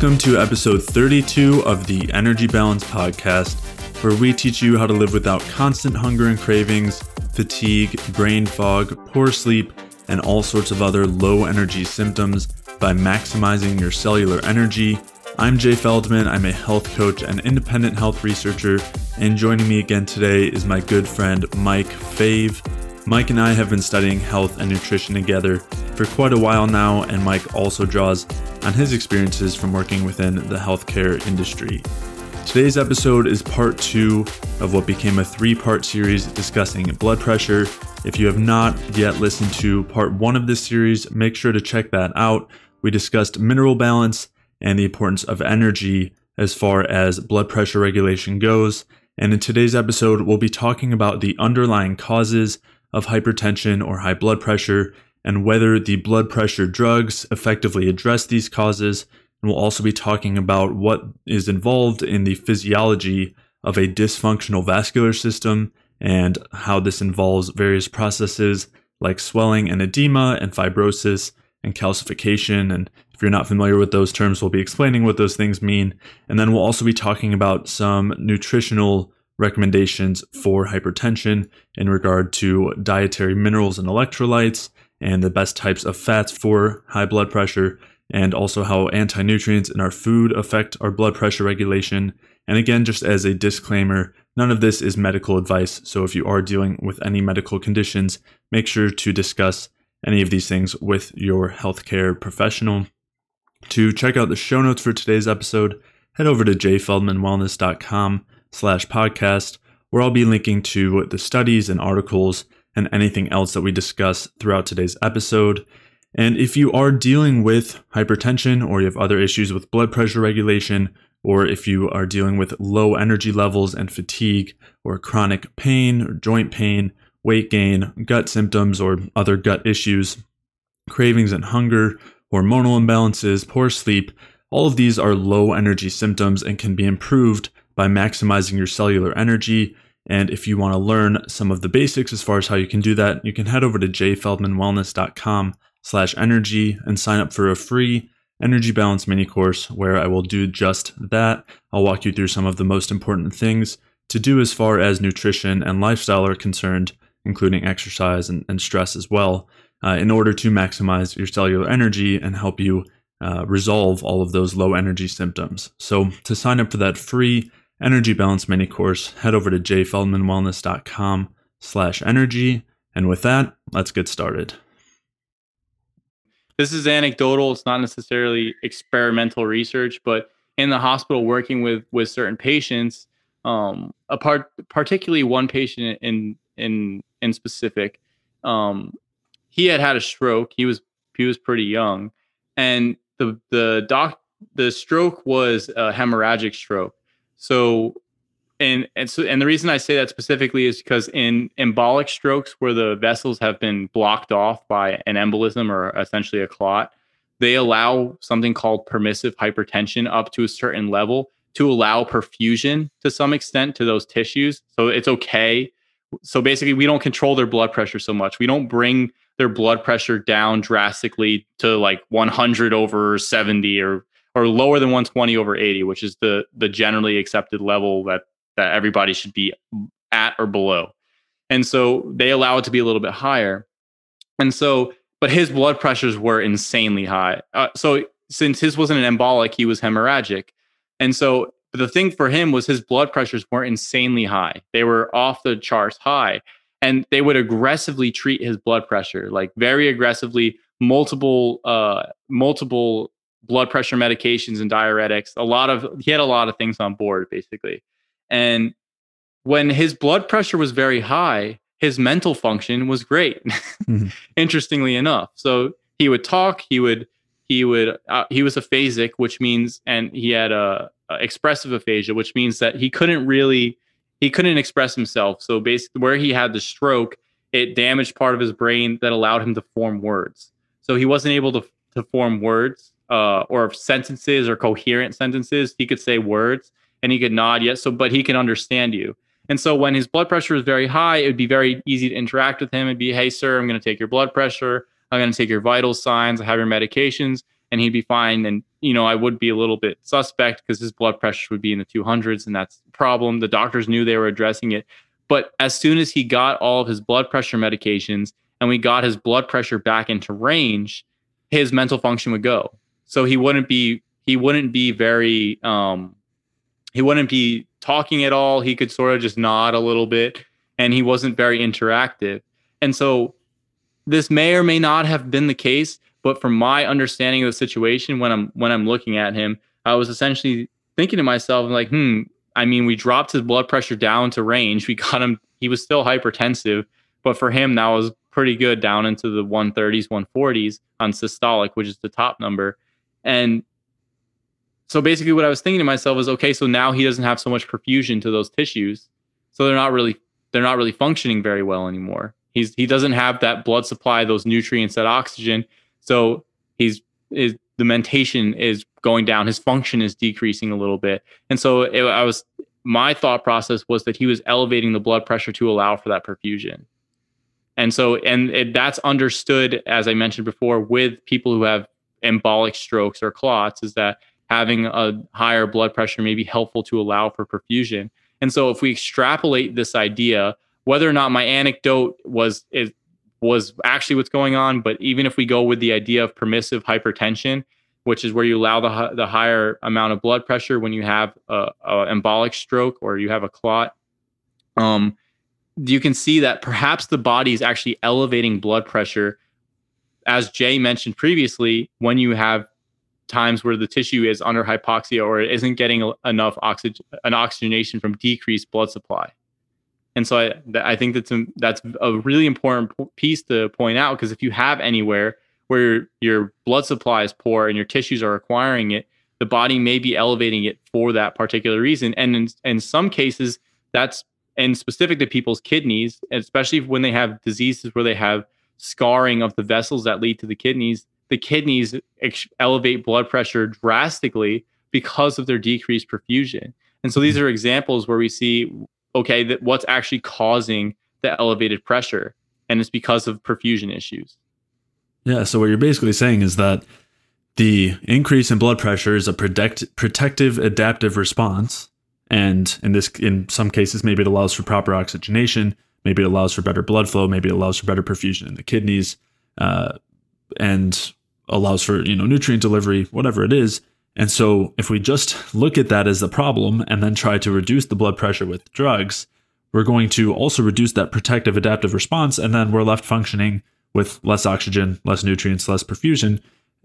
Welcome to episode 32 of the Energy Balance Podcast, where we teach you how to live without constant hunger and cravings, fatigue, brain fog, poor sleep, and all sorts of other low energy symptoms by maximizing your cellular energy. I'm Jay Feldman. I'm a health coach and independent health researcher, and joining me again today is my good friend Mike Fave. Mike and I have been studying health and nutrition together for quite a while now, and Mike also draws on his experiences from working within the healthcare industry. Today's episode is part two of what became a three part series discussing blood pressure. If you have not yet listened to part one of this series, make sure to check that out. We discussed mineral balance and the importance of energy as far as blood pressure regulation goes. And in today's episode, we'll be talking about the underlying causes of hypertension or high blood pressure and whether the blood pressure drugs effectively address these causes. And we'll also be talking about what is involved in the physiology of a dysfunctional vascular system and how this involves various processes like swelling and edema and fibrosis and calcification. And if you're not familiar with those terms, we'll be explaining what those things mean. And then we'll also be talking about some nutritional recommendations for hypertension in regard to dietary minerals and electrolytes and the best types of fats for high blood pressure and also how anti nutrients in our food affect our blood pressure regulation. And again, just as a disclaimer, none of this is medical advice. So if you are dealing with any medical conditions, make sure to discuss any of these things with your healthcare professional. To check out the show notes for today's episode, head over to jayfeldmanwellness.com slash podcast, where I'll be linking to the studies and articles and anything else that we discuss throughout today's episode. And if you are dealing with hypertension or you have other issues with blood pressure regulation, or if you are dealing with low energy levels and fatigue, or chronic pain or joint pain, weight gain, gut symptoms, or other gut issues, cravings and hunger, hormonal imbalances, poor sleep, all of these are low energy symptoms and can be improved by maximizing your cellular energy. And if you want to learn some of the basics as far as how you can do that, you can head over to jayfeldmanwellness.com slash energy and sign up for a free energy balance mini course where I will do just that. I'll walk you through some of the most important things to do as far as nutrition and lifestyle are concerned, including exercise and, and stress as well, uh, in order to maximize your cellular energy and help you uh, resolve all of those low energy symptoms. So to sign up for that free energy balance mini course, head over to jayfeldmanwellness.com slash energy. And with that, let's get started. This is anecdotal. It's not necessarily experimental research, but in the hospital working with with certain patients, um, a part, particularly one patient in in in specific, um, he had had a stroke. He was he was pretty young, and the the doc the stroke was a hemorrhagic stroke. So, and and so and the reason I say that specifically is because in embolic strokes where the vessels have been blocked off by an embolism or essentially a clot, they allow something called permissive hypertension up to a certain level to allow perfusion to some extent to those tissues. So it's okay. So basically, we don't control their blood pressure so much. We don't bring their blood pressure down drastically to like 100 over 70 or or lower than 120 over 80, which is the the generally accepted level that that everybody should be at or below. And so they allow it to be a little bit higher. And so, but his blood pressures were insanely high. Uh, so since his wasn't an embolic, he was hemorrhagic. And so the thing for him was his blood pressures weren't insanely high. They were off the charts high. And they would aggressively treat his blood pressure, like very aggressively, multiple uh multiple blood pressure medications and diuretics. A lot of he had a lot of things on board basically. And when his blood pressure was very high, his mental function was great. Mm-hmm. Interestingly enough. So he would talk, he would he would uh, he was aphasic, which means and he had a, a expressive aphasia, which means that he couldn't really he couldn't express himself. So basically where he had the stroke, it damaged part of his brain that allowed him to form words. So he wasn't able to to form words uh, or sentences or coherent sentences. He could say words and he could nod yes. So, but he can understand you. And so when his blood pressure was very high, it would be very easy to interact with him and be, hey, sir, I'm going to take your blood pressure. I'm going to take your vital signs. I have your medications. And he'd be fine. And you know, I would be a little bit suspect because his blood pressure would be in the 200s, and that's the problem. The doctors knew they were addressing it. But as soon as he got all of his blood pressure medications and we got his blood pressure back into range, his mental function would go. So he wouldn't be he wouldn't be very um he wouldn't be talking at all. He could sort of just nod a little bit and he wasn't very interactive. And so this may or may not have been the case, but from my understanding of the situation when I'm when I'm looking at him, I was essentially thinking to myself like, "Hmm, I mean, we dropped his blood pressure down to range. We got him he was still hypertensive, but for him that was pretty good down into the 130s, 140s on systolic, which is the top number. And so basically what I was thinking to myself is okay, so now he doesn't have so much perfusion to those tissues. So they're not really they're not really functioning very well anymore. He's he doesn't have that blood supply, those nutrients, that oxygen. So he's is the mentation is going down. His function is decreasing a little bit. And so it, I was my thought process was that he was elevating the blood pressure to allow for that perfusion. And so and it, that's understood as I mentioned before with people who have embolic strokes or clots is that having a higher blood pressure may be helpful to allow for perfusion. And so if we extrapolate this idea, whether or not my anecdote was is was actually what's going on, but even if we go with the idea of permissive hypertension, which is where you allow the the higher amount of blood pressure when you have a, a embolic stroke or you have a clot, um, you can see that perhaps the body is actually elevating blood pressure, as Jay mentioned previously, when you have times where the tissue is under hypoxia or it isn't getting enough oxygen an oxygenation from decreased blood supply. And so i, I think that's a, that's a really important piece to point out because if you have anywhere where your blood supply is poor and your tissues are requiring it the body may be elevating it for that particular reason. And in, in some cases that's and specific to people's kidneys especially when they have diseases where they have scarring of the vessels that lead to the kidneys the kidneys ex- elevate blood pressure drastically because of their decreased perfusion. And so these are examples where we see, okay, that what's actually causing the elevated pressure, and it's because of perfusion issues. Yeah. So what you're basically saying is that the increase in blood pressure is a protect, protective adaptive response, and in this, in some cases, maybe it allows for proper oxygenation, maybe it allows for better blood flow, maybe it allows for better perfusion in the kidneys, uh, and allows for you know nutrient delivery whatever it is. And so if we just look at that as the problem and then try to reduce the blood pressure with drugs we're going to also reduce that protective adaptive response and then we're left functioning with less oxygen less nutrients less perfusion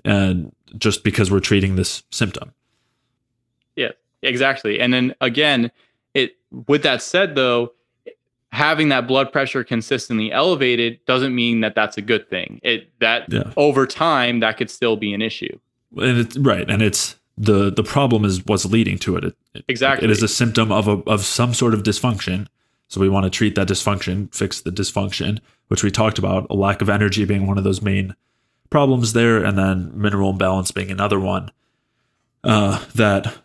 and just because we're treating this symptom. Yeah exactly. And then again it with that said though having that blood pressure consistently elevated doesn't mean that that's a good thing. It that yeah. over time that could still be an issue. And it's right, and it's the the problem is what's leading to it. it exactly, it is a symptom of a of some sort of dysfunction. So we want to treat that dysfunction, fix the dysfunction, which we talked about. A lack of energy being one of those main problems there, and then mineral imbalance being another one. Uh, that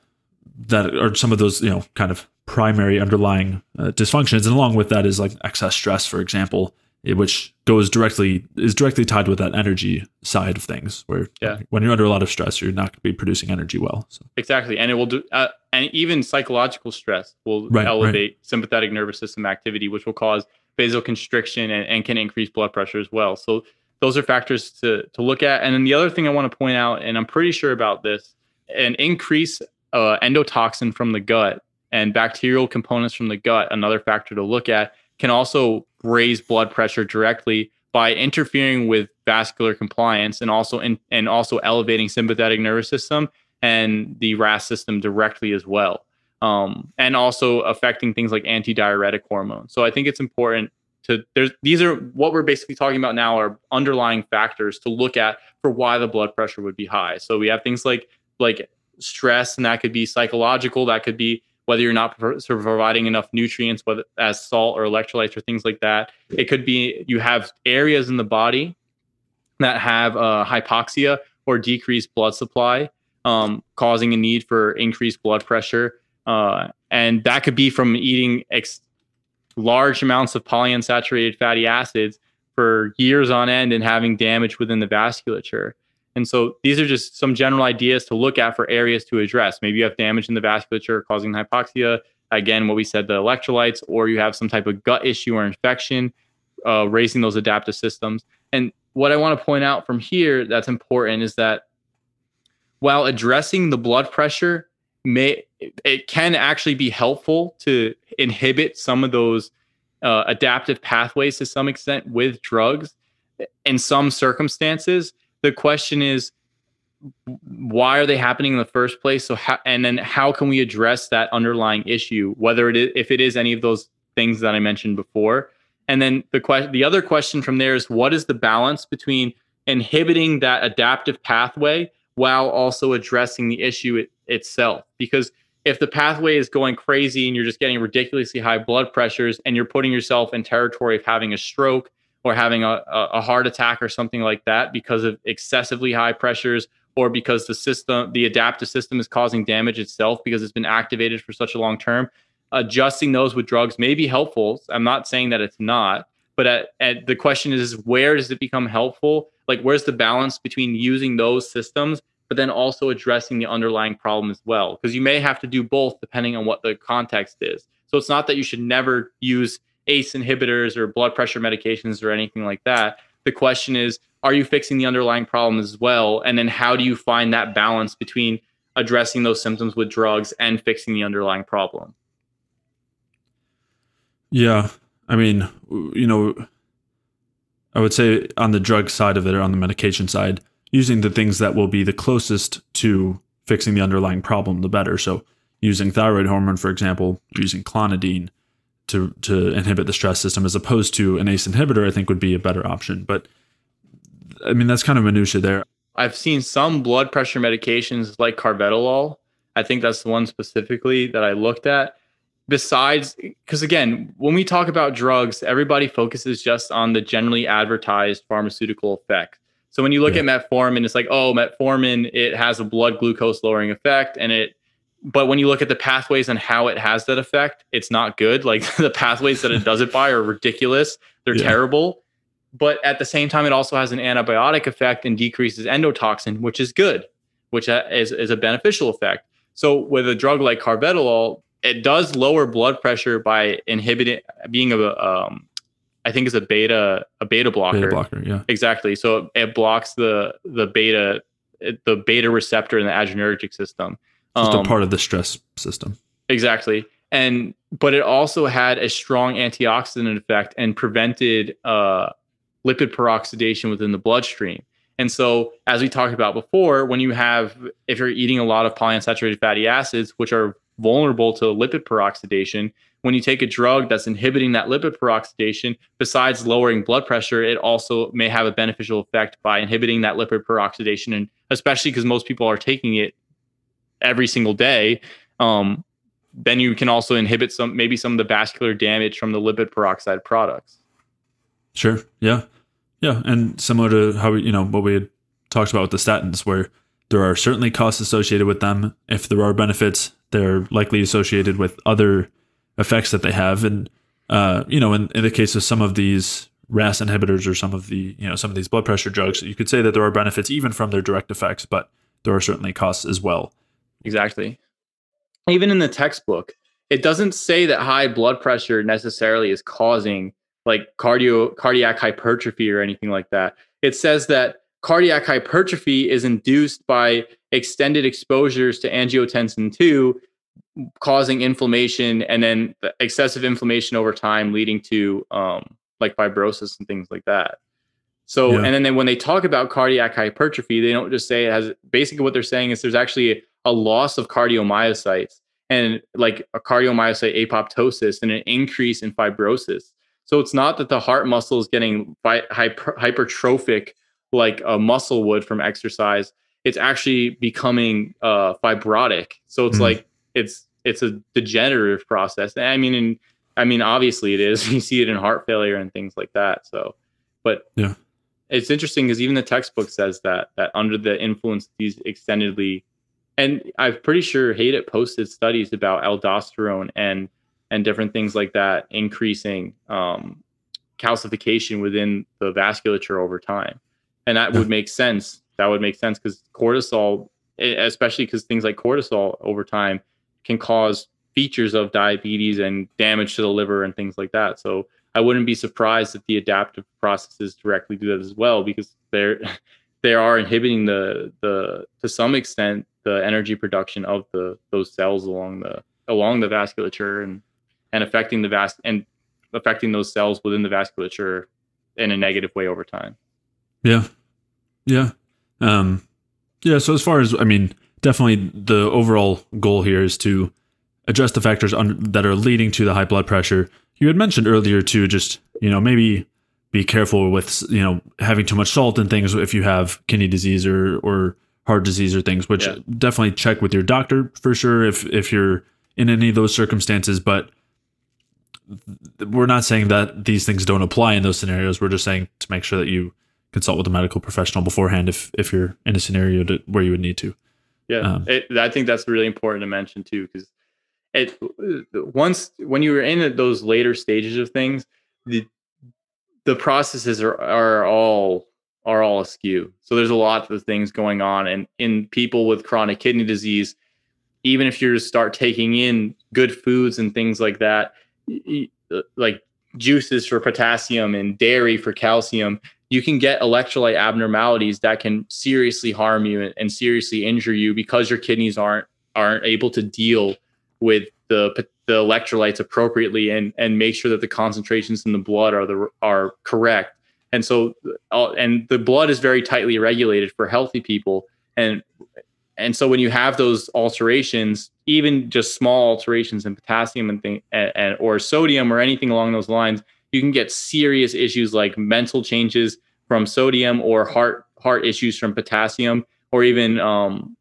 that are some of those you know kind of primary underlying uh, dysfunctions and along with that is like excess stress for example which goes directly is directly tied with that energy side of things where yeah. when you're under a lot of stress you're not going to be producing energy well so. exactly and it will do uh, and even psychological stress will right, elevate right. sympathetic nervous system activity which will cause vasoconstriction and, and can increase blood pressure as well so those are factors to, to look at and then the other thing i want to point out and i'm pretty sure about this an increase uh, endotoxin from the gut and bacterial components from the gut, another factor to look at, can also raise blood pressure directly by interfering with vascular compliance and also in, and also elevating sympathetic nervous system and the RAS system directly as well. Um, and also affecting things like antidiuretic hormones. So I think it's important to there's these are what we're basically talking about now are underlying factors to look at for why the blood pressure would be high. So we have things like like stress and that could be psychological, that could be whether you're not providing enough nutrients, whether as salt or electrolytes or things like that. It could be you have areas in the body that have uh, hypoxia or decreased blood supply, um, causing a need for increased blood pressure. Uh, and that could be from eating ex- large amounts of polyunsaturated fatty acids for years on end and having damage within the vasculature. And so these are just some general ideas to look at for areas to address. Maybe you have damage in the vasculature causing hypoxia. Again, what we said, the electrolytes, or you have some type of gut issue or infection, uh, raising those adaptive systems. And what I want to point out from here that's important is that while addressing the blood pressure may it can actually be helpful to inhibit some of those uh, adaptive pathways to some extent with drugs in some circumstances the question is why are they happening in the first place? So how, and then how can we address that underlying issue whether it is if it is any of those things that i mentioned before? And then the question the other question from there is what is the balance between inhibiting that adaptive pathway while also addressing the issue it, itself? Because if the pathway is going crazy and you're just getting ridiculously high blood pressures and you're putting yourself in territory of having a stroke or having a, a heart attack or something like that because of excessively high pressures or because the system the adaptive system is causing damage itself because it's been activated for such a long term adjusting those with drugs may be helpful. I'm not saying that it's not but at, at the question is where does it become helpful? Like where's the balance between using those systems but then also addressing the underlying problem as well? Because you may have to do both depending on what the context is. So it's not that you should never use ACE inhibitors or blood pressure medications or anything like that. The question is, are you fixing the underlying problem as well? And then how do you find that balance between addressing those symptoms with drugs and fixing the underlying problem? Yeah. I mean, you know, I would say on the drug side of it or on the medication side, using the things that will be the closest to fixing the underlying problem, the better. So, using thyroid hormone, for example, using clonidine, to to inhibit the stress system as opposed to an ACE inhibitor, I think would be a better option. But I mean, that's kind of minutia there. I've seen some blood pressure medications like carvedilol. I think that's the one specifically that I looked at. Besides, because again, when we talk about drugs, everybody focuses just on the generally advertised pharmaceutical effect. So when you look yeah. at metformin, it's like, oh, metformin, it has a blood glucose lowering effect and it but when you look at the pathways and how it has that effect, it's not good. Like the pathways that it does it by are ridiculous. They're yeah. terrible. But at the same time, it also has an antibiotic effect and decreases endotoxin, which is good, which is, is a beneficial effect. So with a drug like carvedilol, it does lower blood pressure by inhibiting being a um, I think it's a beta a beta blocker. Beta blocker, yeah. Exactly. So it blocks the the beta the beta receptor in the adrenergic system. Just um, a part of the stress system. Exactly. And but it also had a strong antioxidant effect and prevented uh, lipid peroxidation within the bloodstream. And so, as we talked about before, when you have, if you're eating a lot of polyunsaturated fatty acids, which are vulnerable to lipid peroxidation, when you take a drug that's inhibiting that lipid peroxidation, besides lowering blood pressure, it also may have a beneficial effect by inhibiting that lipid peroxidation. And especially because most people are taking it every single day, um, then you can also inhibit some maybe some of the vascular damage from the lipid peroxide products. Sure. Yeah. Yeah. And similar to how we, you know, what we had talked about with the statins, where there are certainly costs associated with them. If there are benefits, they're likely associated with other effects that they have. And, uh, you know, in, in the case of some of these RAS inhibitors or some of the, you know, some of these blood pressure drugs, you could say that there are benefits even from their direct effects, but there are certainly costs as well. Exactly. Even in the textbook, it doesn't say that high blood pressure necessarily is causing like cardio cardiac hypertrophy or anything like that. It says that cardiac hypertrophy is induced by extended exposures to angiotensin 2 causing inflammation and then excessive inflammation over time leading to um, like fibrosis and things like that. So, yeah. and then they, when they talk about cardiac hypertrophy, they don't just say it has basically what they're saying is there's actually a loss of cardiomyocytes and like a cardiomyocyte apoptosis and an increase in fibrosis. So it's not that the heart muscle is getting hyper- hypertrophic like a muscle would from exercise. It's actually becoming uh, fibrotic. So it's mm. like it's it's a degenerative process. I mean, and I mean, obviously it is. You see it in heart failure and things like that. So, but yeah, it's interesting because even the textbook says that that under the influence of these extendedly and I'm pretty sure Haidut posted studies about aldosterone and and different things like that increasing um, calcification within the vasculature over time, and that would make sense. That would make sense because cortisol, especially because things like cortisol over time can cause features of diabetes and damage to the liver and things like that. So I wouldn't be surprised that the adaptive processes directly do that as well because they're they are inhibiting the the to some extent the energy production of the those cells along the along the vasculature and and affecting the vas and affecting those cells within the vasculature in a negative way over time. Yeah. Yeah. Um yeah, so as far as I mean, definitely the overall goal here is to address the factors un- that are leading to the high blood pressure. You had mentioned earlier too just, you know, maybe be careful with, you know, having too much salt and things if you have kidney disease or or heart disease or things, which yeah. definitely check with your doctor for sure if if you're in any of those circumstances, but we're not saying that these things don't apply in those scenarios. We're just saying to make sure that you consult with a medical professional beforehand if if you're in a scenario to, where you would need to. Yeah, um, it, I think that's really important to mention too, because it once when you are in those later stages of things, the the processes are are all are all askew. So there's a lot of things going on, and in people with chronic kidney disease, even if you start taking in good foods and things like that, like juices for potassium and dairy for calcium, you can get electrolyte abnormalities that can seriously harm you and seriously injure you because your kidneys aren't aren't able to deal with the the electrolytes appropriately and and make sure that the concentrations in the blood are the are correct. And so uh, and the blood is very tightly regulated for healthy people. And and so when you have those alterations even just small alterations in potassium and, thing, and, and or sodium or anything along those lines you can get serious issues like mental changes from sodium or heart heart issues from potassium or even um,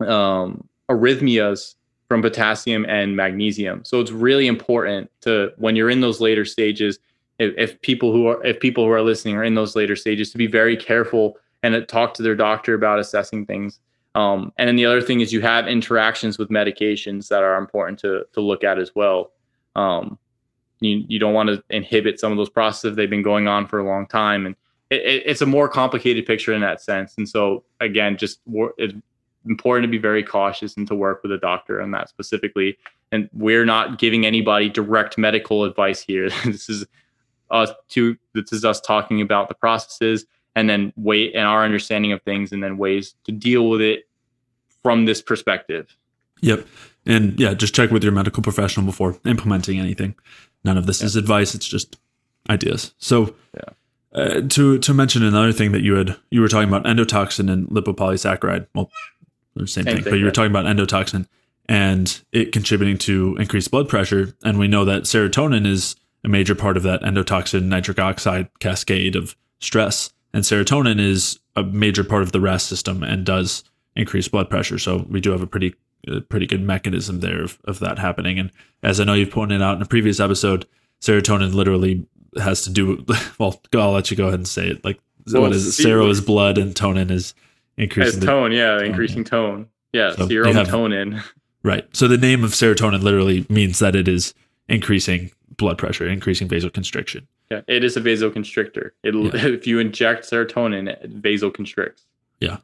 um, arrhythmias from potassium and magnesium. So it's really important to when you're in those later stages, if, if, people who are if people who are listening are in those later stages, to be very careful and talk to their doctor about assessing things. Um, and then the other thing is you have interactions with medications that are important to to look at as well. Um, you you don't want to inhibit some of those processes they've been going on for a long time, and it, it, it's a more complicated picture in that sense. And so again, just important to be very cautious and to work with a doctor on that specifically. And we're not giving anybody direct medical advice here. this is us to this is us talking about the processes and then wait and our understanding of things and then ways to deal with it from this perspective. Yep. And yeah, just check with your medical professional before implementing anything. None of this yeah. is advice; it's just ideas. So, yeah. Uh, to to mention another thing that you had you were talking about endotoxin and lipopolysaccharide. Well, the same, same thing, thing, but you were talking about endotoxin and it contributing to increased blood pressure. And we know that serotonin is a major part of that endotoxin nitric oxide cascade of stress. And serotonin is a major part of the RAS system and does increase blood pressure. So we do have a pretty a pretty good mechanism there of, of that happening. And as I know you've pointed out in a previous episode, serotonin literally has to do well, I'll let you go ahead and say it. Like well, what is it? Sero is blood and tonin is increasing the, tone. Yeah, increasing tone. Yeah, so serotonin. Right. So the name of serotonin literally means that it is increasing blood pressure, increasing vasoconstriction. Yeah, it is a vasoconstrictor. It yeah. if you inject serotonin, it vasoconstricts. Yeah.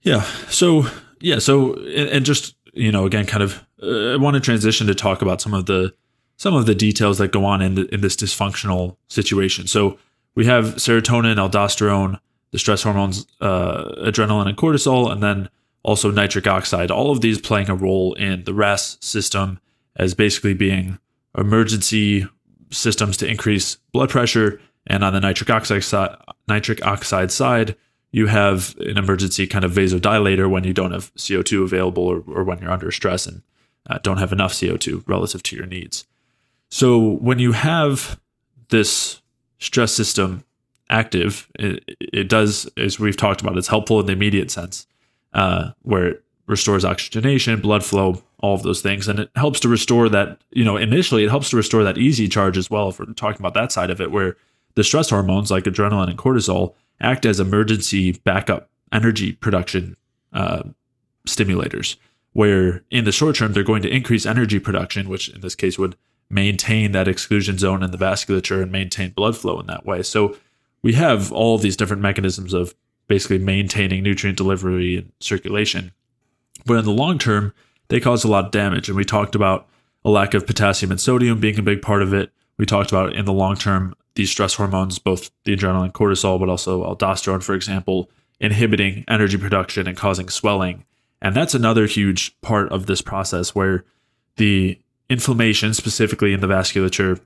Yeah. So yeah. So and just you know again, kind of, uh, I want to transition to talk about some of the some of the details that go on in the, in this dysfunctional situation. So we have serotonin, aldosterone, the stress hormones, uh, adrenaline and cortisol, and then also nitric oxide. All of these playing a role in the RAS system as basically being emergency systems to increase blood pressure. And on the nitric oxide side, nitric oxide side, you have an emergency kind of vasodilator when you don't have CO2 available or, or when you're under stress and uh, don't have enough CO2 relative to your needs. So when you have this stress system active, it, it does, as we've talked about, it's helpful in the immediate sense, uh, where it restores oxygenation, blood flow, all of those things. And it helps to restore that, you know, initially it helps to restore that EZ charge as well, if we're talking about that side of it, where the stress hormones like adrenaline and cortisol act as emergency backup energy production uh, stimulators, where in the short term, they're going to increase energy production, which in this case would maintain that exclusion zone in the vasculature and maintain blood flow in that way. So we have all these different mechanisms of basically maintaining nutrient delivery and circulation. But in the long term, they cause a lot of damage. And we talked about a lack of potassium and sodium being a big part of it. We talked about in the long term, these stress hormones, both the adrenaline, cortisol, but also aldosterone, for example, inhibiting energy production and causing swelling. And that's another huge part of this process where the inflammation, specifically in the vasculature,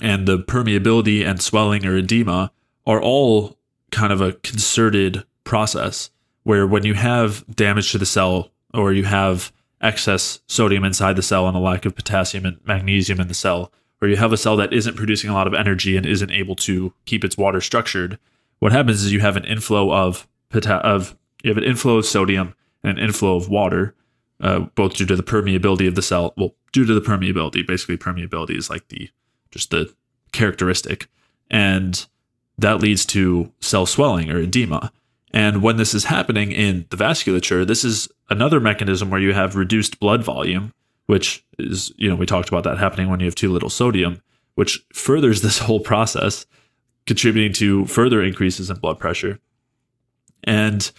and the permeability and swelling or edema are all kind of a concerted process where when you have damage to the cell or you have excess sodium inside the cell and a lack of potassium and magnesium in the cell, or you have a cell that isn't producing a lot of energy and isn't able to keep its water structured, what happens is you have an inflow of pota- of you have an inflow of sodium and an inflow of water, uh, both due to the permeability of the cell. Well, due to the permeability, basically permeability is like the just the characteristic, and that leads to cell swelling or edema. And when this is happening in the vasculature, this is another mechanism where you have reduced blood volume, which is, you know, we talked about that happening when you have too little sodium, which furthers this whole process, contributing to further increases in blood pressure. And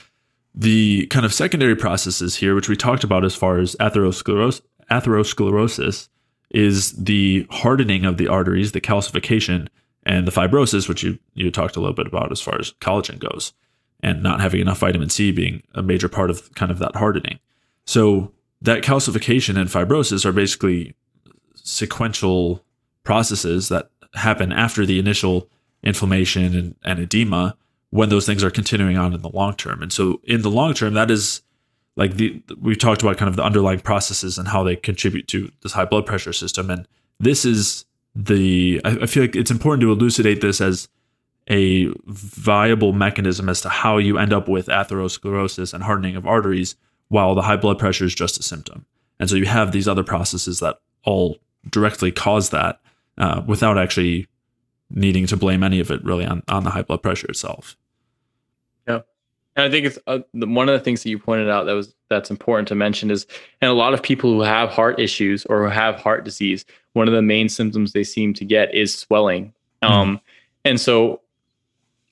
the kind of secondary processes here, which we talked about as far as atherosclerosis, atherosclerosis is the hardening of the arteries, the calcification, and the fibrosis, which you, you talked a little bit about as far as collagen goes and not having enough vitamin C being a major part of kind of that hardening. So that calcification and fibrosis are basically sequential processes that happen after the initial inflammation and, and edema when those things are continuing on in the long term. And so in the long term, that is like the we've talked about kind of the underlying processes and how they contribute to this high blood pressure system. And this is the I, I feel like it's important to elucidate this as a viable mechanism as to how you end up with atherosclerosis and hardening of arteries, while the high blood pressure is just a symptom. And so you have these other processes that all directly cause that uh, without actually needing to blame any of it really on, on the high blood pressure itself. And I think it's uh, one of the things that you pointed out that was that's important to mention is, and a lot of people who have heart issues or who have heart disease, one of the main symptoms they seem to get is swelling. Mm-hmm. Um, and so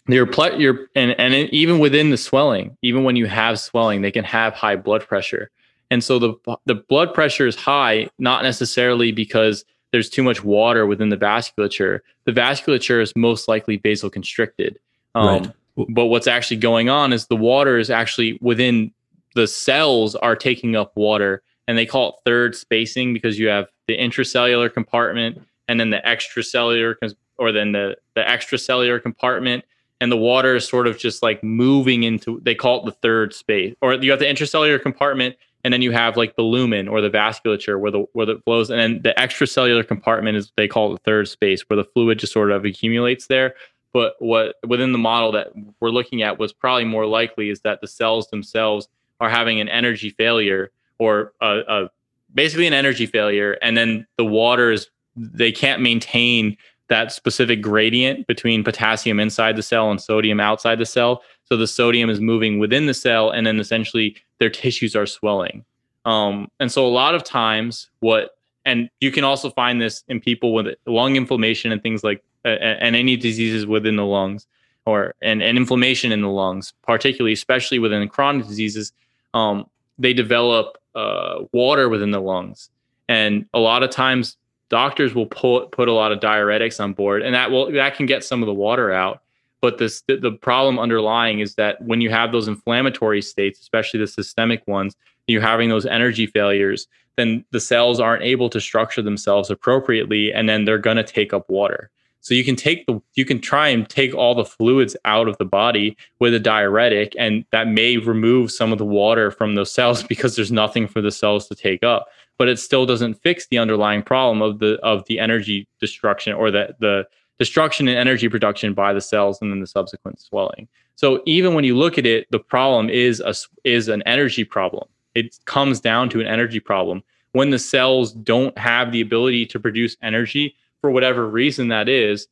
your ple- your and and even within the swelling, even when you have swelling, they can have high blood pressure. And so the the blood pressure is high not necessarily because there's too much water within the vasculature. The vasculature is most likely vasoconstricted. Um, right. But what's actually going on is the water is actually within the cells are taking up water, and they call it third spacing because you have the intracellular compartment and then the extracellular or then the the extracellular compartment and the water is sort of just like moving into they call it the third space or you have the intracellular compartment and then you have like the lumen or the vasculature where the where the flows and then the extracellular compartment is they call it the third space where the fluid just sort of accumulates there but what within the model that we're looking at was probably more likely is that the cells themselves are having an energy failure or a, a basically an energy failure and then the water is they can't maintain that specific gradient between potassium inside the cell and sodium outside the cell. So the sodium is moving within the cell, and then essentially their tissues are swelling. Um, and so a lot of times, what and you can also find this in people with lung inflammation and things like uh, and any diseases within the lungs or and, and inflammation in the lungs, particularly especially within chronic diseases, um, they develop uh, water within the lungs. And a lot of times doctors will put put a lot of diuretics on board, and that will that can get some of the water out. But this the, the problem underlying is that when you have those inflammatory states, especially the systemic ones, you're having those energy failures, then the cells aren't able to structure themselves appropriately, and then they're going to take up water. So you can take the you can try and take all the fluids out of the body with a diuretic, and that may remove some of the water from those cells because there's nothing for the cells to take up but it still doesn't fix the underlying problem of the of the energy destruction or the the destruction and energy production by the cells and then the subsequent swelling. So even when you look at it, the problem is a is an energy problem. It comes down to an energy problem. When the cells don't have the ability to produce energy for whatever reason that is,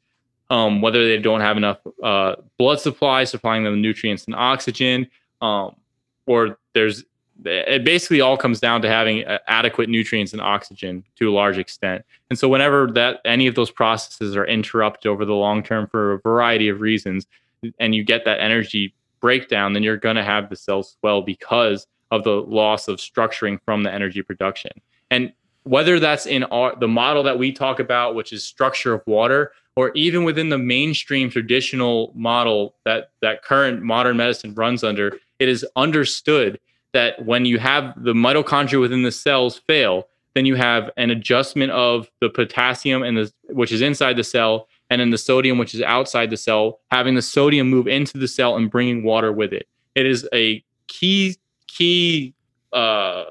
um, whether they don't have enough uh, blood supply supplying them nutrients and oxygen, um, or there's it basically all comes down to having uh, adequate nutrients and oxygen to a large extent. And so whenever that any of those processes are interrupted over the long term for a variety of reasons and you get that energy breakdown, then you're going to have the cells swell because of the loss of structuring from the energy production. And whether that's in our, the model that we talk about, which is structure of water, or even within the mainstream traditional model that that current modern medicine runs under, it is understood that when you have the mitochondria within the cells fail, then you have an adjustment of the potassium and the which is inside the cell, and then the sodium which is outside the cell, having the sodium move into the cell and bringing water with it. It is a key key uh,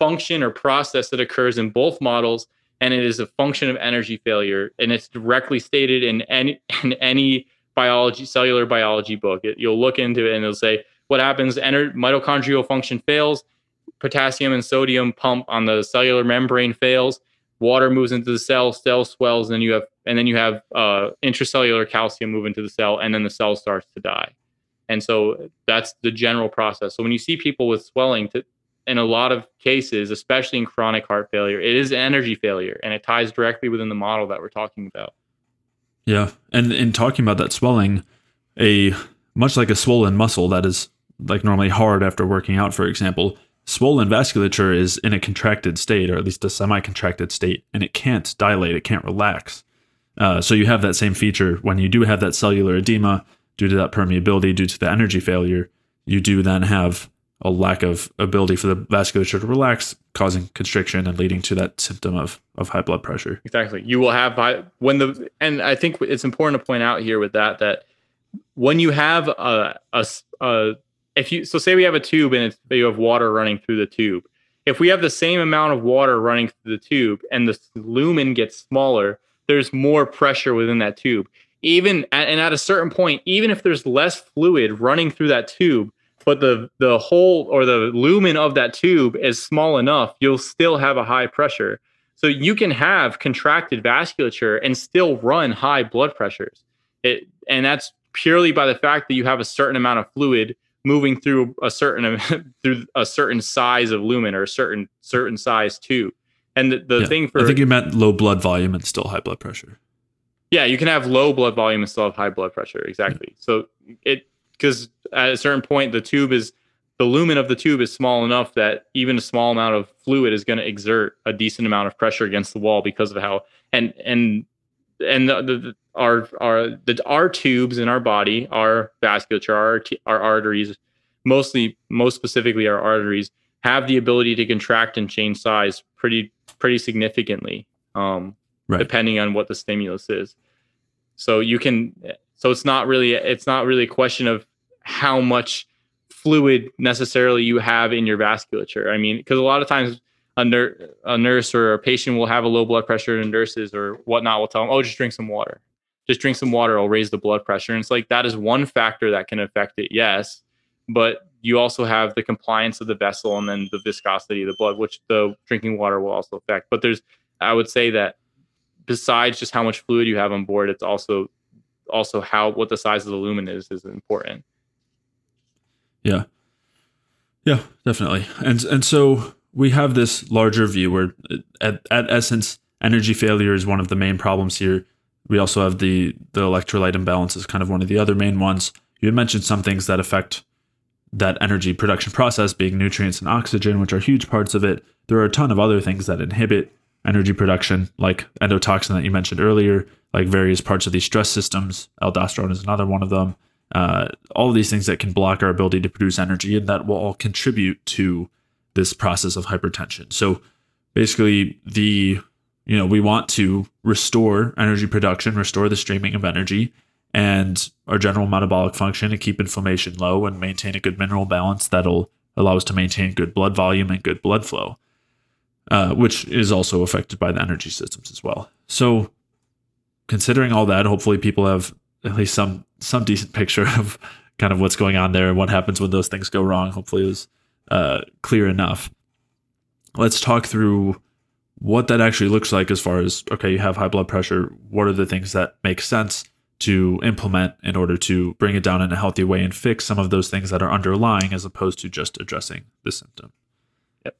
function or process that occurs in both models, and it is a function of energy failure, and it's directly stated in any in any biology cellular biology book. It, you'll look into it and it'll say what happens: ener- mitochondrial function fails, potassium and sodium pump on the cellular membrane fails, water moves into the cell, cell swells, and then you have and then you have uh, intracellular calcium move into the cell, and then the cell starts to die. And so that's the general process. So when you see people with swelling, to, in a lot of cases, especially in chronic heart failure, it is energy failure, and it ties directly within the model that we're talking about. Yeah, and in talking about that swelling, a much like a swollen muscle that is like normally hard after working out, for example, swollen vasculature is in a contracted state, or at least a semi-contracted state, and it can't dilate, it can't relax. Uh, so you have that same feature when you do have that cellular edema due to that permeability, due to the energy failure. You do then have a lack of ability for the vasculature to relax, causing constriction and leading to that symptom of of high blood pressure. Exactly. You will have high, when the and I think it's important to point out here with that that when you have a a, a if you so say we have a tube and you have water running through the tube. If we have the same amount of water running through the tube and the lumen gets smaller, there's more pressure within that tube. Even and at a certain point, even if there's less fluid running through that tube, but the the hole or the lumen of that tube is small enough, you'll still have a high pressure. So you can have contracted vasculature and still run high blood pressures. It and that's purely by the fact that you have a certain amount of fluid moving through a certain through a certain size of lumen or a certain certain size tube. And the, the yeah, thing for I think you meant low blood volume and still high blood pressure. Yeah, you can have low blood volume and still have high blood pressure. Exactly. Yeah. So it because at a certain point the tube is the lumen of the tube is small enough that even a small amount of fluid is going to exert a decent amount of pressure against the wall because of how and and and the, the, our our the our tubes in our body, our vasculature, our our arteries, mostly most specifically our arteries, have the ability to contract and change size pretty pretty significantly, um, right. depending on what the stimulus is. So you can so it's not really it's not really a question of how much fluid necessarily you have in your vasculature. I mean, because a lot of times a, ner- a nurse or a patient will have a low blood pressure, and nurses or whatnot will tell them, "Oh, just drink some water. Just drink some water. I'll raise the blood pressure." And it's like that is one factor that can affect it, yes, but you also have the compliance of the vessel and then the viscosity of the blood, which the drinking water will also affect. But there's, I would say that besides just how much fluid you have on board, it's also also how what the size of the lumen is is important. Yeah. Yeah, definitely. And and so we have this larger view where at, at essence energy failure is one of the main problems here. We also have the the electrolyte imbalance is kind of one of the other main ones. You had mentioned some things that affect that energy production process being nutrients and oxygen, which are huge parts of it. There are a ton of other things that inhibit energy production, like endotoxin that you mentioned earlier, like various parts of these stress systems. Aldosterone is another one of them. Uh, all of these things that can block our ability to produce energy, and that will all contribute to this process of hypertension. So basically, the you know we want to restore energy production, restore the streaming of energy, and our general metabolic function, and keep inflammation low, and maintain a good mineral balance that'll allow us to maintain good blood volume and good blood flow, uh, which is also affected by the energy systems as well. So considering all that, hopefully people have at least some some decent picture of kind of what's going on there and what happens when those things go wrong. Hopefully, it was uh, clear enough. Let's talk through what that actually looks like as far as okay, you have high blood pressure. What are the things that make sense to implement in order to bring it down in a healthy way and fix some of those things that are underlying as opposed to just addressing the symptom?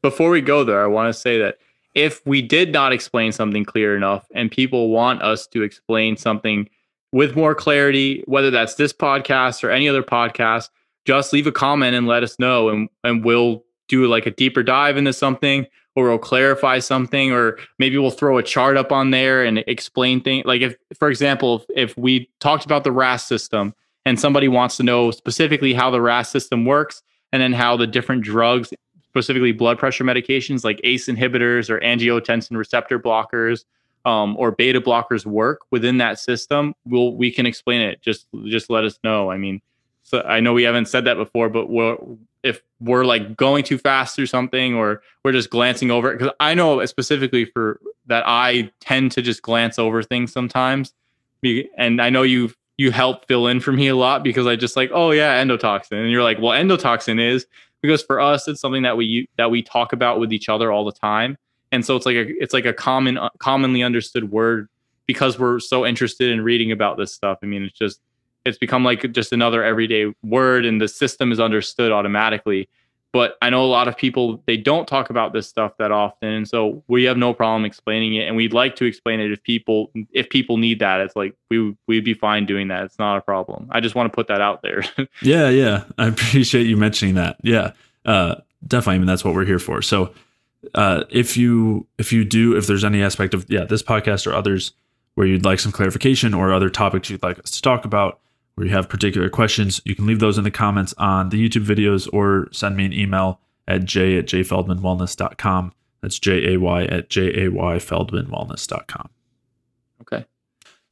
Before we go there, I want to say that if we did not explain something clear enough and people want us to explain something with more clarity, whether that's this podcast or any other podcast, just leave a comment and let us know and and we'll do like a deeper dive into something or we'll clarify something or maybe we'll throw a chart up on there and explain things like if for example if, if we talked about the RAS system and somebody wants to know specifically how the RAS system works and then how the different drugs specifically blood pressure medications like ACE inhibitors or angiotensin receptor blockers um, or beta blockers work within that system, we'll we can explain it. Just just let us know. I mean, so I know we haven't said that before, but we're, if we're like going too fast through something or we're just glancing over it, because I know specifically for that I tend to just glance over things sometimes, and I know you you help fill in for me a lot because I just like oh yeah endotoxin, and you're like well endotoxin is because for us it's something that we that we talk about with each other all the time and so it's like a it's like a common uh, commonly understood word because we're so interested in reading about this stuff. I mean it's just it's become like just another everyday word and the system is understood automatically. But i know a lot of people they don't talk about this stuff that often. And so we have no problem explaining it. And we'd like to explain it if people if people need that. It's like we we'd be fine doing that. It's not a problem. I just want to put that out there. Yeah yeah. I appreciate you mentioning that. Yeah. Uh definitely. I mean that's what we're here for. So uh, if you if you do if there's any aspect of yeah this podcast or others where you'd like some clarification or other topics you'd like us to talk about where you have particular questions you can leave those in the comments on the youtube videos or send me an email at j at jayfeldmanwellness.com that's j-a-y at j-a-y feldmanwellness.com okay.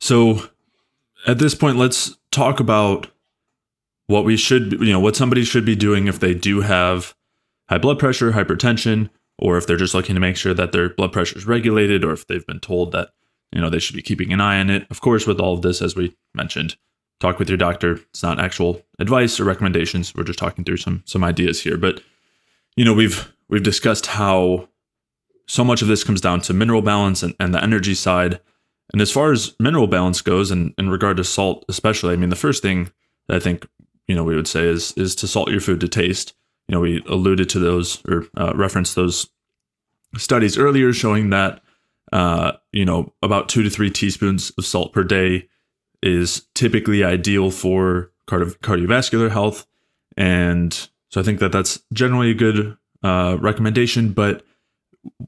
So at this point let's talk about what we should you know what somebody should be doing if they do have high blood pressure hypertension or if they're just looking to make sure that their blood pressure is regulated, or if they've been told that you know they should be keeping an eye on it. Of course, with all of this, as we mentioned, talk with your doctor. It's not actual advice or recommendations. We're just talking through some some ideas here. But you know, we've we've discussed how so much of this comes down to mineral balance and, and the energy side. And as far as mineral balance goes, and in regard to salt especially, I mean, the first thing that I think you know we would say is is to salt your food to taste you know, we alluded to those or uh, referenced those studies earlier showing that, uh, you know, about two to three teaspoons of salt per day is typically ideal for cardi- cardiovascular health. And so I think that that's generally a good uh, recommendation. But,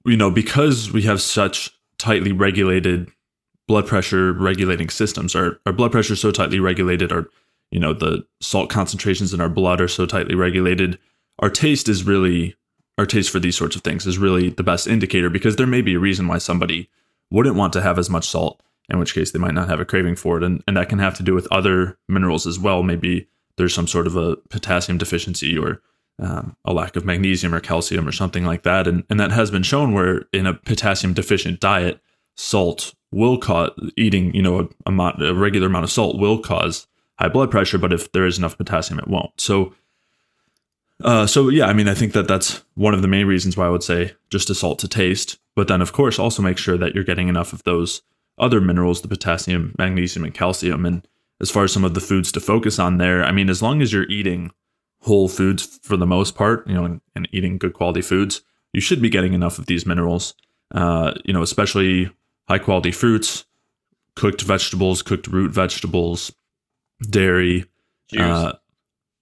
you know, because we have such tightly regulated blood pressure regulating systems, our, our blood pressure is so tightly regulated, our, you know, the salt concentrations in our blood are so tightly regulated our taste is really our taste for these sorts of things is really the best indicator because there may be a reason why somebody wouldn't want to have as much salt, in which case they might not have a craving for it. And, and that can have to do with other minerals as well. Maybe there's some sort of a potassium deficiency or um, a lack of magnesium or calcium or something like that. And, and that has been shown where in a potassium deficient diet, salt will cause eating, you know, a, a, a regular amount of salt will cause high blood pressure. But if there is enough potassium, it won't. So uh, so yeah, I mean, I think that that's one of the main reasons why I would say just a salt to taste. But then, of course, also make sure that you're getting enough of those other minerals, the potassium, magnesium, and calcium. And as far as some of the foods to focus on there, I mean, as long as you're eating whole foods for the most part, you know, and, and eating good quality foods, you should be getting enough of these minerals. Uh, you know, especially high quality fruits, cooked vegetables, cooked root vegetables, dairy, uh,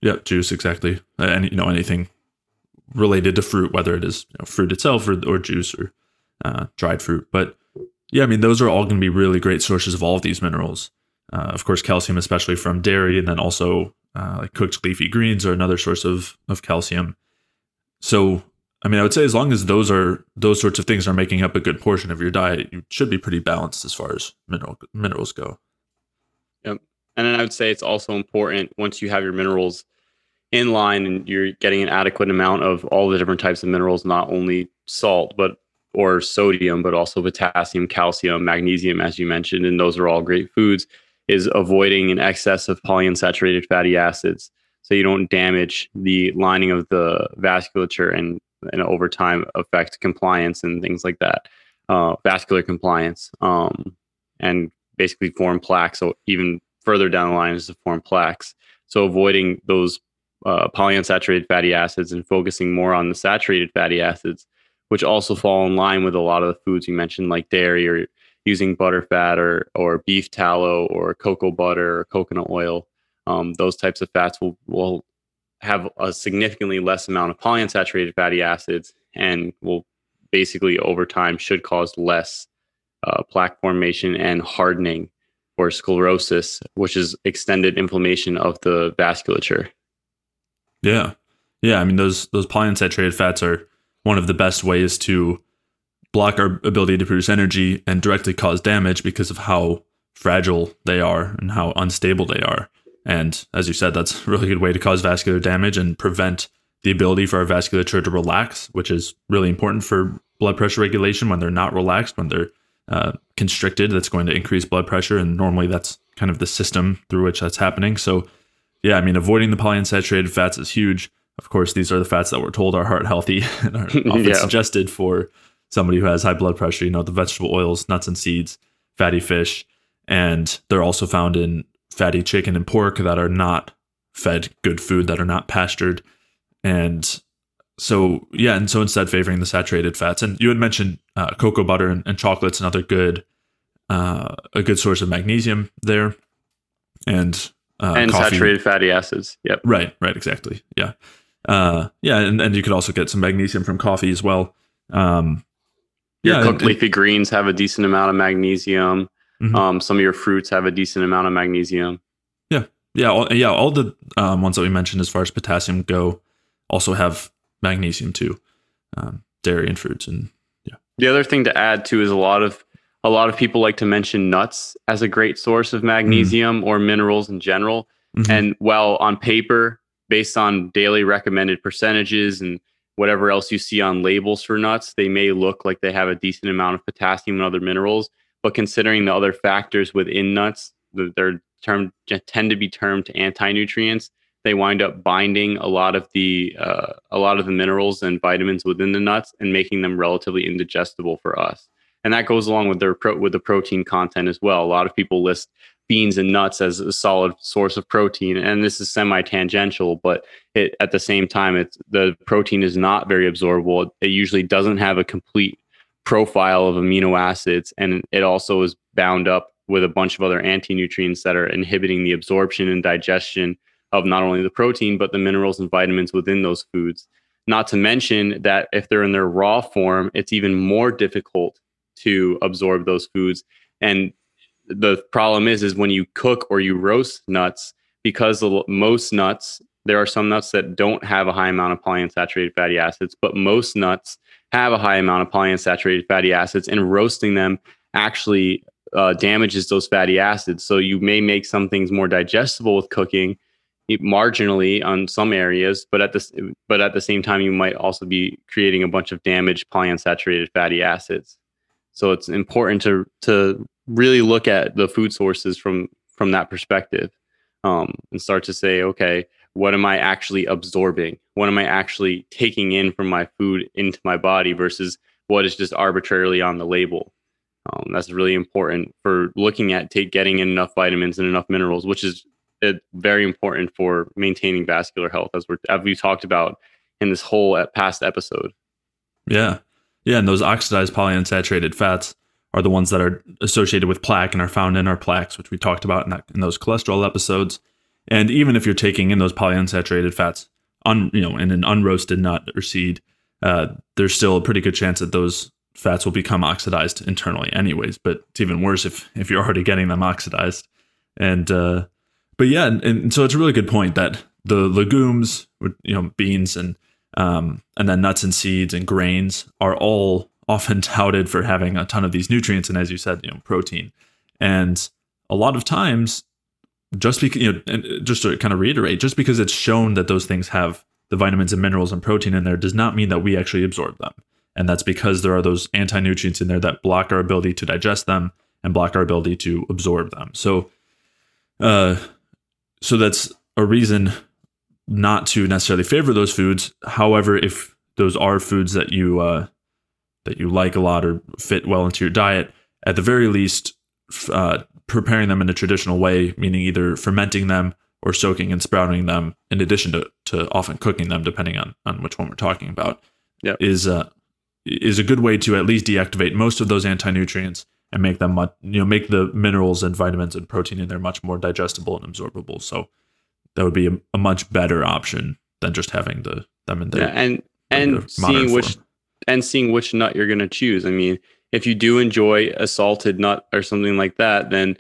yeah, juice exactly. And you know anything related to fruit, whether it is you know, fruit itself or, or juice or uh, dried fruit. But yeah, I mean those are all going to be really great sources of all of these minerals. Uh, of course, calcium, especially from dairy, and then also uh, like cooked leafy greens are another source of of calcium. So, I mean, I would say as long as those are those sorts of things are making up a good portion of your diet, you should be pretty balanced as far as mineral minerals go. And then I would say it's also important once you have your minerals in line and you're getting an adequate amount of all the different types of minerals, not only salt, but or sodium, but also potassium, calcium, magnesium, as you mentioned, and those are all great foods, is avoiding an excess of polyunsaturated fatty acids so you don't damage the lining of the vasculature and, and over time affect compliance and things like that, uh, vascular compliance, um, and basically form plaques. So even further down the line is to form plaques. So avoiding those uh, polyunsaturated fatty acids and focusing more on the saturated fatty acids, which also fall in line with a lot of the foods you mentioned, like dairy or using butter fat or or beef tallow or cocoa butter or coconut oil. Um, those types of fats will will have a significantly less amount of polyunsaturated fatty acids and will basically over time should cause less uh, plaque formation and hardening or sclerosis, which is extended inflammation of the vasculature. Yeah. Yeah. I mean, those, those polyunsaturated fats are one of the best ways to block our ability to produce energy and directly cause damage because of how fragile they are and how unstable they are. And as you said, that's a really good way to cause vascular damage and prevent the ability for our vasculature to relax, which is really important for blood pressure regulation when they're not relaxed, when they're uh, constricted, that's going to increase blood pressure. And normally that's kind of the system through which that's happening. So, yeah, I mean, avoiding the polyunsaturated fats is huge. Of course, these are the fats that we're told are heart healthy and are often yeah. suggested for somebody who has high blood pressure. You know, the vegetable oils, nuts and seeds, fatty fish, and they're also found in fatty chicken and pork that are not fed good food, that are not pastured. And so, yeah, and so instead favoring the saturated fats. And you had mentioned uh, cocoa butter and, and chocolate's another good, uh, a good source of magnesium there. And uh, and coffee. saturated fatty acids. Yep. Right. Right. Exactly. Yeah. Uh, yeah, and, and you could also get some magnesium from coffee as well. Um, your yeah, cooked leafy greens have a decent amount of magnesium. Mm-hmm. Um, some of your fruits have a decent amount of magnesium. Yeah, yeah, all, yeah. All the um, ones that we mentioned as far as potassium go also have magnesium too. Um, dairy and fruits, and yeah. The other thing to add too is a lot of a lot of people like to mention nuts as a great source of magnesium mm-hmm. or minerals in general. Mm-hmm. And while on paper, based on daily recommended percentages and whatever else you see on labels for nuts, they may look like they have a decent amount of potassium and other minerals. But considering the other factors within nuts, that they're termed tend to be termed anti-nutrients. They wind up binding a lot of the uh, a lot of the minerals and vitamins within the nuts and making them relatively indigestible for us. And that goes along with their pro- with the protein content as well. A lot of people list beans and nuts as a solid source of protein and this is semi-tangential but it at the same time it's the protein is not very absorbable it usually doesn't have a complete profile of amino acids and it also is bound up with a bunch of other anti-nutrients that are inhibiting the absorption and digestion of not only the protein but the minerals and vitamins within those foods. Not to mention that if they're in their raw form it's even more difficult to absorb those foods. And the problem is is when you cook or you roast nuts because the, most nuts there are some nuts that don't have a high amount of polyunsaturated fatty acids but most nuts have a high amount of polyunsaturated fatty acids and roasting them actually uh, damages those fatty acids. So you may make some things more digestible with cooking marginally on some areas but at this but at the same time you might also be creating a bunch of damaged polyunsaturated fatty acids so it's important to to really look at the food sources from from that perspective um, and start to say, okay, what am I actually absorbing? What am I actually taking in from my food into my body versus what is just arbitrarily on the label? Um, that's really important for looking at take, getting in enough vitamins and enough minerals, which is uh, very important for maintaining vascular health, as, we're, as we talked about in this whole past episode. Yeah, yeah, and those oxidized polyunsaturated fats are the ones that are associated with plaque and are found in our plaques, which we talked about in, that, in those cholesterol episodes. And even if you're taking in those polyunsaturated fats, on you know, in an unroasted nut or seed, uh, there's still a pretty good chance that those fats will become oxidized internally, anyways. But it's even worse if if you're already getting them oxidized. And uh, but yeah, and, and so it's a really good point that the legumes, you know, beans and um, and then nuts and seeds and grains are all often touted for having a ton of these nutrients and as you said you know protein. And a lot of times just because you know just to kind of reiterate just because it's shown that those things have the vitamins and minerals and protein in there does not mean that we actually absorb them. And that's because there are those anti-nutrients in there that block our ability to digest them and block our ability to absorb them. So uh so that's a reason not to necessarily favor those foods however if those are foods that you uh that you like a lot or fit well into your diet, at the very least, uh, preparing them in a traditional way, meaning either fermenting them or soaking and sprouting them, in addition to, to often cooking them, depending on, on which one we're talking about, yep. is uh, is a good way to at least deactivate most of those anti nutrients and make them much, you know make the minerals and vitamins and protein in there much more digestible and absorbable. So that would be a, a much better option than just having the them in there. Yeah, and and seeing which form. and seeing which nut you're going to choose. I mean, if you do enjoy a salted nut or something like that, then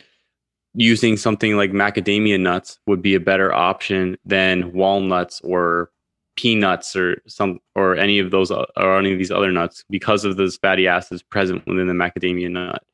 using something like macadamia nuts would be a better option than walnuts or peanuts or some or any of those or any of these other nuts because of those fatty acids present within the macadamia nut.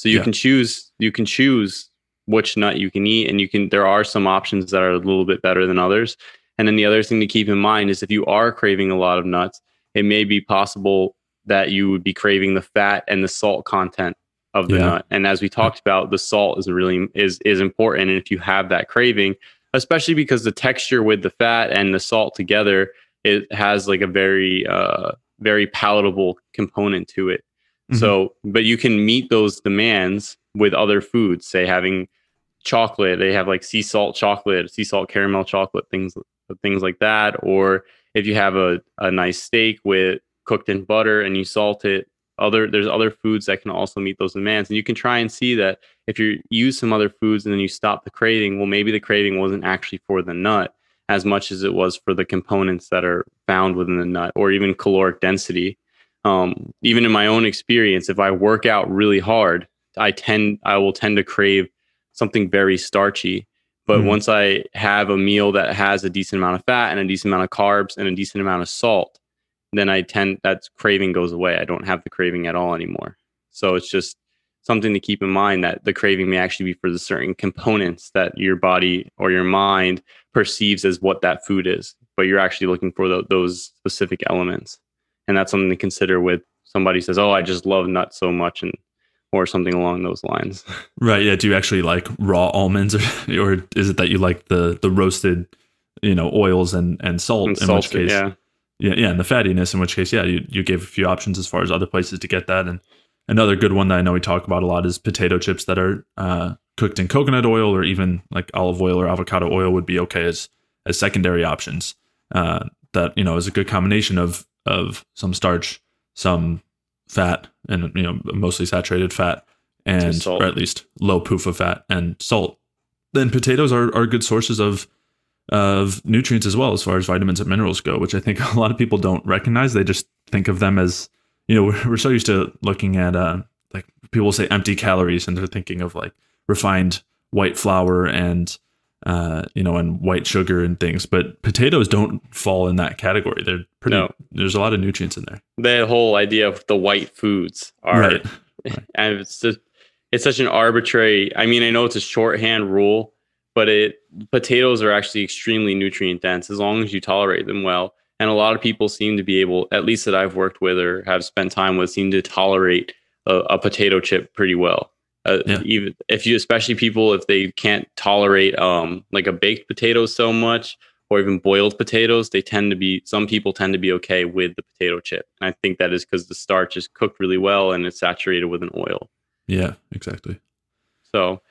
So you yeah. can choose you can choose which nut you can eat and you can there are some options that are a little bit better than others. And then the other thing to keep in mind is if you are craving a lot of nuts, it may be possible that you would be craving the fat and the salt content of the yeah. nut. And as we talked about, the salt is really is is important. And if you have that craving, especially because the texture with the fat and the salt together, it has like a very uh very palatable component to it. Mm-hmm. So, but you can meet those demands with other foods, say having chocolate, they have like sea salt chocolate, sea salt caramel chocolate, things things like that. Or if you have a, a nice steak with cooked in butter and you salt it, other there's other foods that can also meet those demands and you can try and see that if you use some other foods and then you stop the craving well maybe the craving wasn't actually for the nut as much as it was for the components that are found within the nut or even caloric density um, even in my own experience if i work out really hard i tend i will tend to crave something very starchy but mm-hmm. once i have a meal that has a decent amount of fat and a decent amount of carbs and a decent amount of salt then I tend that craving goes away. I don't have the craving at all anymore. So it's just something to keep in mind that the craving may actually be for the certain components that your body or your mind perceives as what that food is, but you're actually looking for the, those specific elements. And that's something to consider with somebody says, "Oh, I just love nuts so much," and or something along those lines. Right. Yeah. Do you actually like raw almonds, or, or is it that you like the the roasted, you know, oils and and salt? And in salted, which case, yeah yeah, yeah, and the fattiness. In which case, yeah, you you gave a few options as far as other places to get that. And another good one that I know we talk about a lot is potato chips that are uh, cooked in coconut oil or even like olive oil or avocado oil would be okay as as secondary options. Uh, that you know is a good combination of of some starch, some fat, and you know mostly saturated fat, and or at least low of fat and salt. Then potatoes are are good sources of of nutrients as well as far as vitamins and minerals go, which I think a lot of people don't recognize. They just think of them as, you know, we're, we're so used to looking at, uh, like people say empty calories and they're thinking of like refined white flour and, uh, you know, and white sugar and things. But potatoes don't fall in that category. They're pretty, no. there's a lot of nutrients in there. The whole idea of the white foods are, right. right. and it's just, it's such an arbitrary, I mean, I know it's a shorthand rule, but it potatoes are actually extremely nutrient dense as long as you tolerate them well. And a lot of people seem to be able, at least that I've worked with or have spent time with, seem to tolerate a, a potato chip pretty well. Uh, yeah. Even if you, especially people, if they can't tolerate um, like a baked potato so much, or even boiled potatoes, they tend to be. Some people tend to be okay with the potato chip, and I think that is because the starch is cooked really well and it's saturated with an oil. Yeah, exactly. So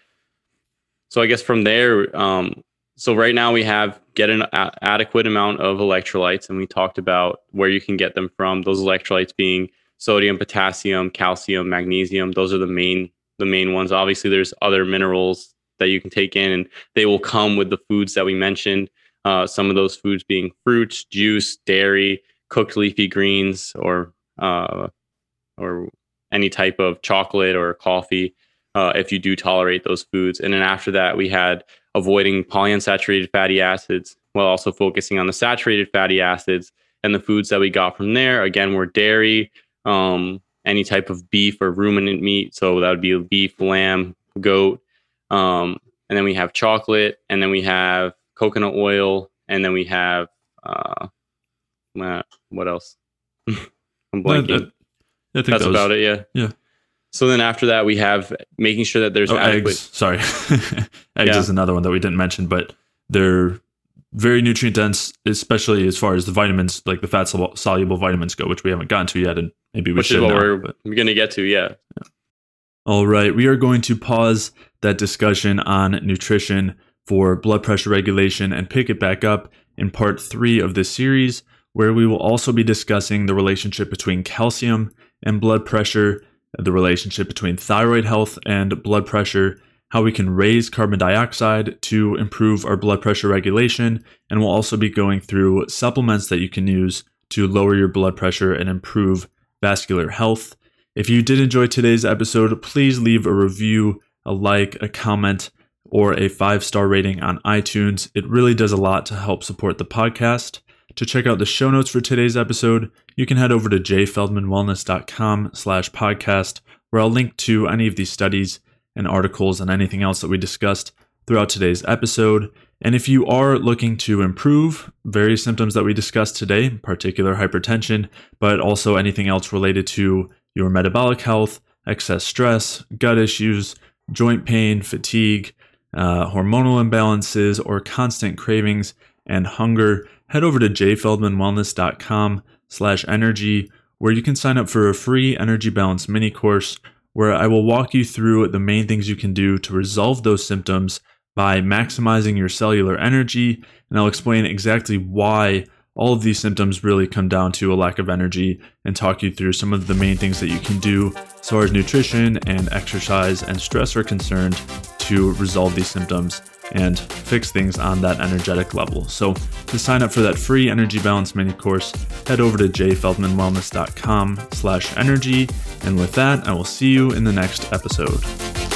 so I guess from there, um, so right now we have get an a- adequate amount of electrolytes, and we talked about where you can get them from. Those electrolytes being sodium, potassium, calcium, magnesium. Those are the main the main ones. Obviously, there's other minerals that you can take in, and they will come with the foods that we mentioned. Uh, some of those foods being fruits, juice, dairy, cooked leafy greens, or uh, or any type of chocolate or coffee uh, if you do tolerate those foods. And then after that, we had avoiding polyunsaturated fatty acids while also focusing on the saturated fatty acids and the foods that we got from there. Again, were dairy, um, any type of beef or ruminant meat. So that would be beef, lamb, goat. Um, and then we have chocolate, and then we have coconut oil, and then we have uh, what else? I'm blanking. That's that was, about it. Yeah. Yeah. So then after that, we have making sure that there's oh, eggs. Sorry, eggs yeah. is another one that we didn't mention, but they're very nutrient dense, especially as far as the vitamins, like the fat soluble vitamins go, which we haven't gotten to yet, and maybe we which should. Is what now, we're, we're going to get to, yeah. yeah. All right, we are going to pause that discussion on nutrition for blood pressure regulation and pick it back up in part three of this series, where we will also be discussing the relationship between calcium and blood pressure the relationship between thyroid health and blood pressure, how we can raise carbon dioxide to improve our blood pressure regulation, and we'll also be going through supplements that you can use to lower your blood pressure and improve vascular health. If you did enjoy today's episode, please leave a review, a like, a comment, or a five star rating on iTunes. It really does a lot to help support the podcast. To check out the show notes for today's episode, you can head over to jayfeldmanwellness.com slash podcast, where I'll link to any of these studies and articles and anything else that we discussed throughout today's episode. And if you are looking to improve various symptoms that we discussed today, in particular hypertension, but also anything else related to your metabolic health, excess stress, gut issues, joint pain, fatigue, uh, hormonal imbalances, or constant cravings and hunger, head over to jayfeldmanwellness.com slash energy, where you can sign up for a free energy balance mini course where I will walk you through the main things you can do to resolve those symptoms by maximizing your cellular energy. And I'll explain exactly why all of these symptoms really come down to a lack of energy and talk you through some of the main things that you can do as far as nutrition and exercise and stress are concerned to resolve these symptoms and fix things on that energetic level. So to sign up for that free energy balance mini course, head over to jayfeldmanwellness.com slash energy. And with that, I will see you in the next episode.